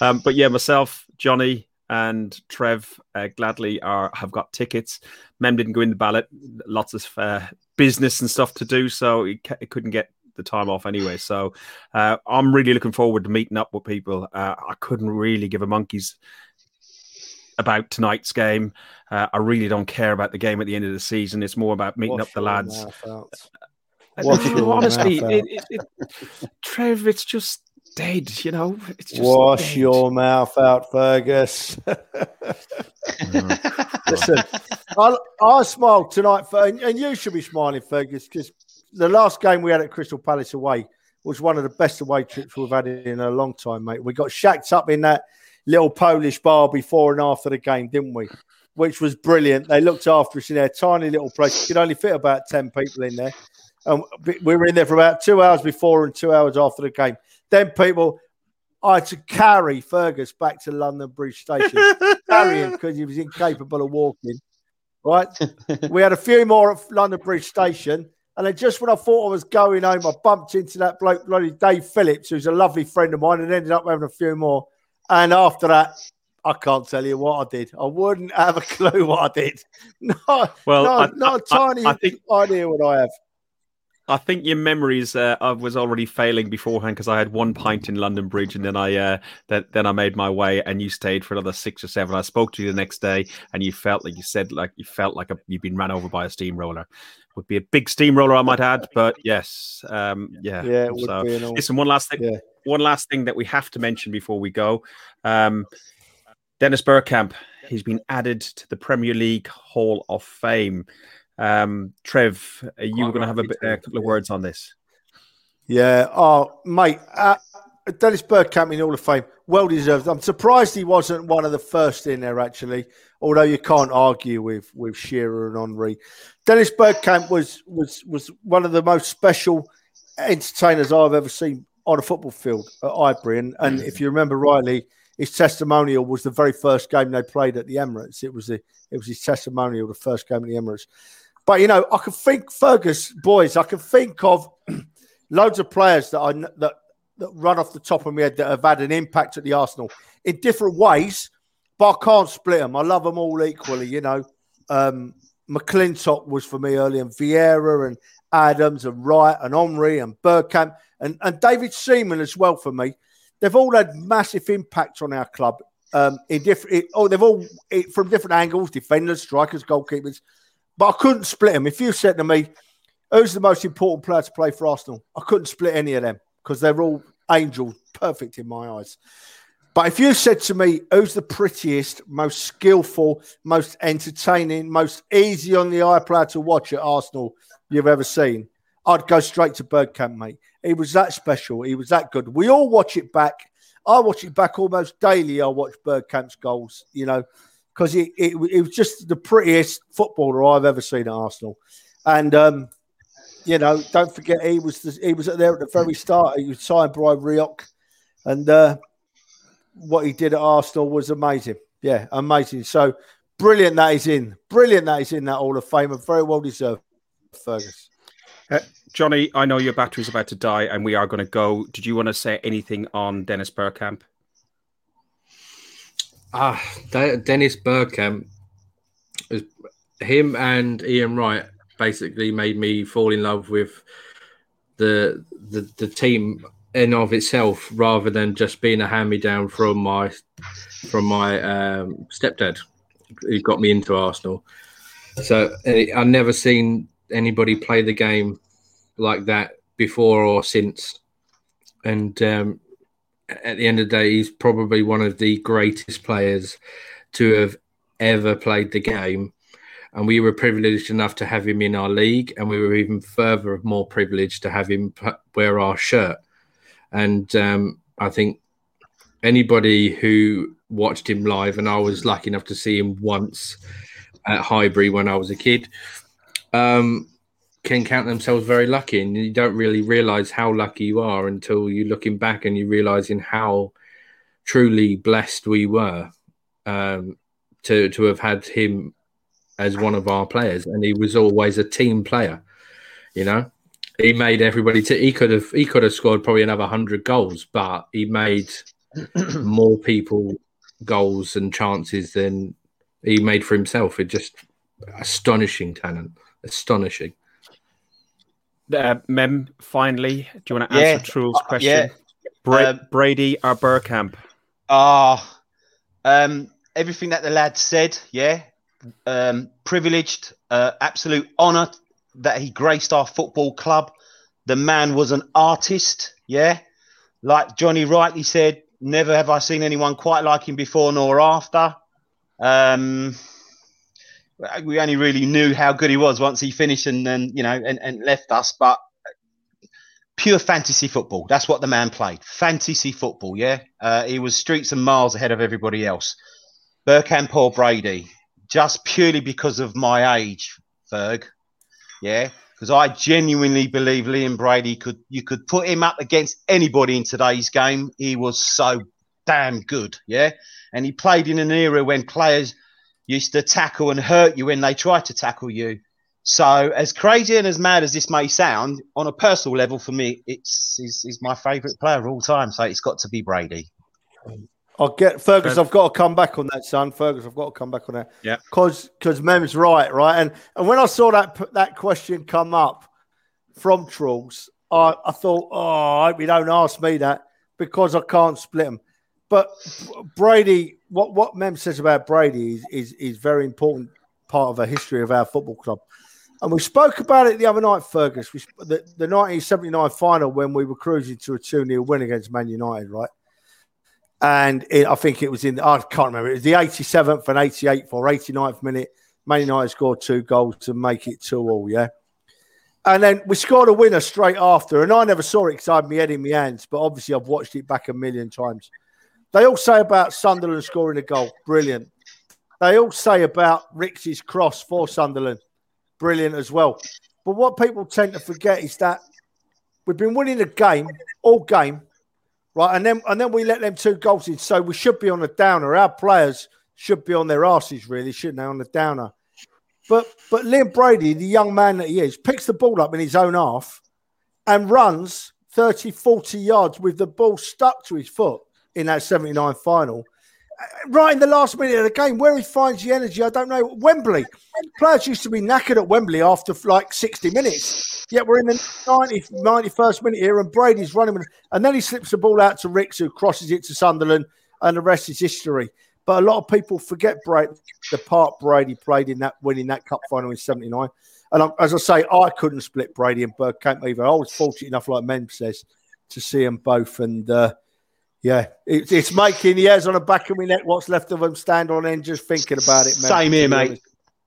Um, but yeah, myself, Johnny, and Trev uh, gladly are have got tickets. Mem didn't go in the ballot. Lots of uh, business and stuff to do, so he, he couldn't get the time off anyway. So uh, I'm really looking forward to meeting up with people. Uh, I couldn't really give a monkey's about tonight's game. Uh, I really don't care about the game at the end of the season. It's more about meeting Wash up the lads. Honestly, it, it, it, Trev, it's just dead. You know, it's just wash dead. your mouth out, Fergus. *laughs* Listen, I, I smiled tonight, for, and, and you should be smiling, Fergus, because the last game we had at Crystal Palace away was one of the best away trips we've had in a long time, mate. We got shacked up in that little Polish bar before and after the game, didn't we? Which was brilliant. They looked after us in their tiny little place. You could only fit about 10 people in there. And we were in there for about two hours before and two hours after the game. Then people, I had to carry Fergus back to London Bridge Station, *laughs* carry him because he was incapable of walking. Right? we had a few more at London Bridge Station. And then just when I thought I was going home, I bumped into that bloke, bloody Dave Phillips, who's a lovely friend of mine, and ended up having a few more. And after that, I can't tell you what I did. I wouldn't have a *laughs* clue what I did. *laughs* No, well, no, I, not a tiny I, think, idea what I have. I think your memories uh, I was already failing beforehand because I had one pint in London Bridge and then I uh, then, then I made my way and you stayed for another six or seven. I spoke to you the next day and you felt like you said like you felt like a, you've been ran over by a steamroller. Would be a big steamroller, I might add, but yes, um, yeah. Yeah. so, listen, one last thing. Yeah one last thing that we have to mention before we go. Um, Dennis Bergkamp, he's been added to the Premier League Hall of Fame. Um, Trev, you were going to have a, bit, a, couple of words on this. Yeah. Oh, mate, uh, Dennis Bergkamp in Hall of Fame, well deserved. I'm surprised he wasn't one of the first in there, actually. Although you can't argue with with Shearer and Henry. Dennis Bergkamp was was was one of the most special entertainers I've ever seen on a football field at Highbury. And, and if you remember rightly, his testimonial was the very first game they played at the Emirates. It was the it was his testimonial, the first game at the Emirates. But you know, I can think Fergus boys. I can think of *clears throat* loads of players that I that that run off the top of my head that have had an impact at the Arsenal in different ways. But I can't split them. I love them all equally. You know, um, McClintock was for me early, and Vieira and Adams and Wright and Henry and Bergkamp and, and David Seaman as well for me. They've all had massive impact on our club um, in different. Oh, they've all from different angles: defenders, strikers, goalkeepers. But I couldn't split them. If you said to me, Who's the most important player to play for Arsenal? I couldn't split any of them because they're all angels, perfect in my eyes. But if you said to me, who's the prettiest, most skillful, most entertaining, most easy on the eye player to watch at Arsenal you've ever seen, I'd go straight to Bergkamp, mate. He was that special. He was that good. We all watch it back. I watch it back almost daily. I watch Bergkamp's goals, you know, because it, it, it, was just the prettiest footballer I've ever seen at Arsenal. And, um, you know, don't forget he was the, he was there at the very start. He was signed by Rioch. And, uh, what he did at Arsenal was amazing. Yeah, amazing. So brilliant that he's in. Brilliant that he's in that Hall of Fame and very well deserved, Fergus. Uh, Johnny, I know your battery's about to die and we are going to go. Did you want to say anything on Dennis Bergkamp? Ah, Dennis Bergkamp, him and Ian Wright basically made me fall in love with the the, the team in of itself rather than just being a hand me down from my from my um, stepdad who got me into Arsenal. So I've never seen anybody play the game like that before or since. And um, at the end of the day, he's probably one of the greatest players to have ever played the game. And we were privileged enough to have him in our league, and we were even further more privileged to have him wear our shirt. And um, I think anybody who watched him live, and I was lucky enough to see him once at Highbury when I was a kid, um, can count themselves very lucky. And you don't really realize how lucky you are until you're looking back and you're realizing how truly blessed we were um, to to have had him as one of our players. And he was always a team player, you know he made everybody. He could have he could have scored probably another hundred goals, but he made *clears throat* more people goals and chances than he made for himself. It just astonishing talent, astonishing. Uh, Mem, finally, do you want to answer yeah, Truls' uh, question? Yeah. Bra- um, Brady or Bergkamp? Ah, uh, um, everything that the lad said. Yeah, um, privileged, uh, absolute honour that he graced our football club. The man was an artist, yeah. Like Johnny rightly said, never have I seen anyone quite like him before nor after. Um, we only really knew how good he was once he finished and then you know and, and left us. But pure fantasy football. That's what the man played. Fantasy football, yeah. Uh, he was streets and miles ahead of everybody else. Bergkamp or Brady, just purely because of my age, Ferg. Yeah, because I genuinely believe Liam Brady could you could put him up against anybody in today's game. He was so damn good. Yeah, and he played in an era when players used to tackle and hurt you when they tried to tackle you. So, as crazy and as mad as this may sound, on a personal level, for me, it's is is my favourite player of all time. So it's got to be Brady. I'll get Fergus. I've got to come back on that, son. Fergus, I've got to come back on that. Yeah, because because Mem's right, right. And and when I saw that that question come up from Truls, I, I thought, oh, I hope you don't ask me that because I can't split them. But Brady, what what Mem says about Brady is is is very important part of the history of our football club. And we spoke about it the other night, Fergus. We, the, the 1979 final when we were cruising to a 2 0 win against Man United, right? and it, I think it was in I can't remember it was the 87th and 88th or 89th minute. Man United scored two goals to make it two all. Yeah, and then we scored a winner straight after, and I never saw it because I had my head in my hands, but obviously I've watched it back a million times. They all say about Sunderland scoring a goal, brilliant. They all say about Rix's cross for Sunderland, brilliant as well. But what people tend to forget is that we've been winning the game all game right? And then and then we let them two goals in. So we should be on a downer. Our players should be on their asses, really, shouldn't they? On the downer. But but Liam Brady, the young man that he is, picks the ball up in his own half and runs 30, 40 yards with the ball stuck to his foot in that 79 final right in the last minute of the game, where he finds the energy, I don't know. Wembley, players used to be knackered at Wembley after like 60 minutes. Yet we're in the 90, 91st minute here, and Brady's running, and then he slips the ball out to Rix, who crosses it to Sunderland, and the rest is history. But a lot of people forget the part Brady played in that winning that cup final in '79. And I, as I say, I couldn't split Brady and Bergkamp either. I was fortunate enough, like Mem says, to see them both. And uh, yeah, it, it's making the hairs on the back of my neck, what's left of them, stand on end just thinking about it. Same here, mate.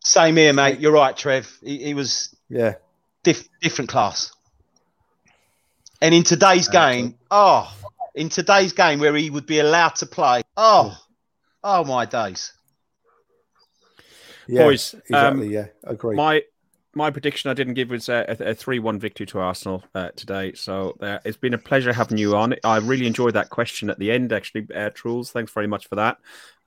Same here, mate. You're right, Trev. He, he was yeah diff- different class. And in today's game, oh, in today's game where he would be allowed to play, oh, oh my days. Yeah, Boys, exactly. Um, yeah, agree. My my prediction I didn't give was a three-one victory to Arsenal uh, today. So uh, it's been a pleasure having you on. I really enjoyed that question at the end, actually, uh, Truls. Thanks very much for that.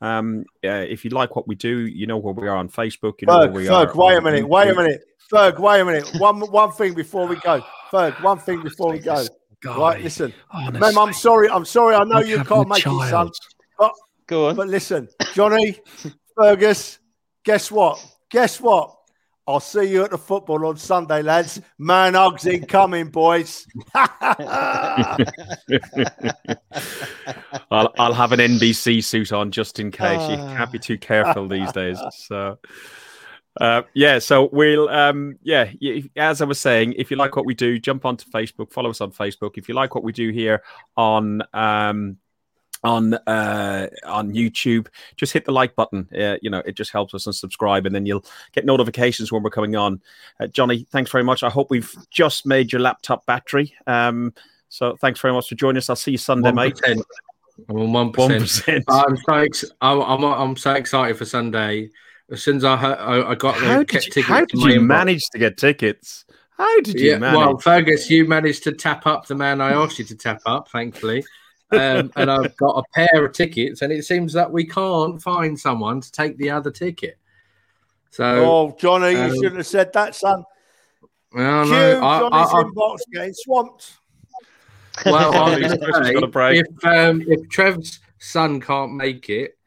Um, if you like what we do, you know where we are on Facebook. You know Ferg, where we Ferg, are. Wait a minute. YouTube. Wait a minute. Ferg, wait a minute. One one thing before we go. Ferg, one thing before we go. Guy, right, listen, Mem, I'm sorry. I'm sorry. I know you can't make child. it, son. But go on. But listen, Johnny, Fergus, guess what? Guess what? I'll see you at the football on Sunday, lads. Man hugs incoming, boys. *laughs* I'll, I'll have an NBC suit on just in case. You can't be too careful these days. So. Uh, yeah, so we'll, um, yeah, as I was saying, if you like what we do, jump onto Facebook, follow us on Facebook. If you like what we do here on um, on uh, on YouTube, just hit the like button. Uh, you know, it just helps us and subscribe, and then you'll get notifications when we're coming on. Uh, Johnny, thanks very much. I hope we've just made your laptop battery. Um, so thanks very much for joining us. I'll see you Sunday, 1%. mate. I'm on one percent. I'm so ex- I'm, I'm, I'm so excited for Sunday. As soon as I I, I got how did you, how did you manage to get tickets? How did you yeah, manage? Well, Fergus, you managed to tap up the man I asked you to tap up, thankfully um, and I've got a pair of tickets, and it seems that we can't find someone to take the other ticket. So, oh, Johnny, um, you shouldn't have said that, son. Well, no, I, Johnny's I, I, inbox getting swamped. Well, *laughs* I say, if um, if Trev's son can't make it,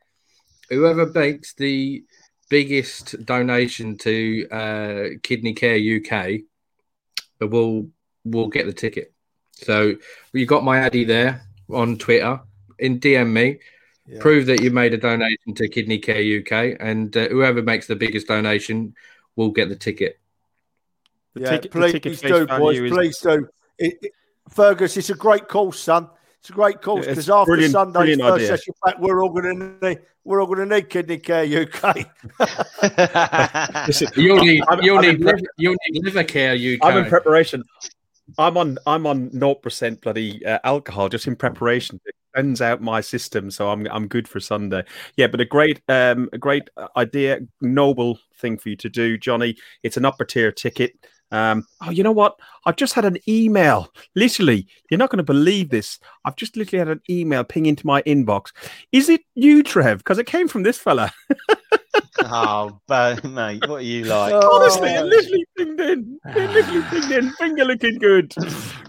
whoever makes the biggest donation to uh, Kidney Care UK will will get the ticket. So you got my addy there on Twitter, in DM me, yeah. prove that you made a donation to Kidney Care UK, and uh, whoever makes the biggest donation will get the ticket. The yeah, ticket, please, ticket do, boys. Is... Please do. It, it, Fergus, it's a great call, son. It's a great call because yeah, after Sunday's first idea. session back, we're all going to need we're all going to need Kidney Care UK. *laughs* Listen, you'll need you'll need liver, you'll need liver care UK. I'm in preparation. I'm on I'm on 0% bloody uh, alcohol just in preparation. It cleanse out my system, so I'm I'm good for Sunday. Yeah, but a great um a great uh, idea, noble thing for you to do, Johnny. It's an upper tier ticket. Um, oh, you know what? I've just had an email. Literally, you're not going to believe this. I've just literally had an email ping into my inbox. Is it you, Trev? Because it came from this fella. *laughs* oh, mate, what are you like? Honestly, it literally pinged in. It literally pinged in. Finger looking good.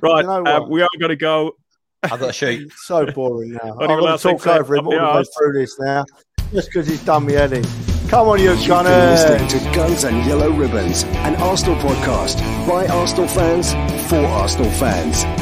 Right, you know uh, we are going to go. I've got a shoot. *laughs* so boring now. I'm going to talk over him all the way through this now, just because he's done me head in. Come on, you Gunner. listening to Guns and Yellow Ribbons, an Arsenal podcast by Arsenal fans for Arsenal fans.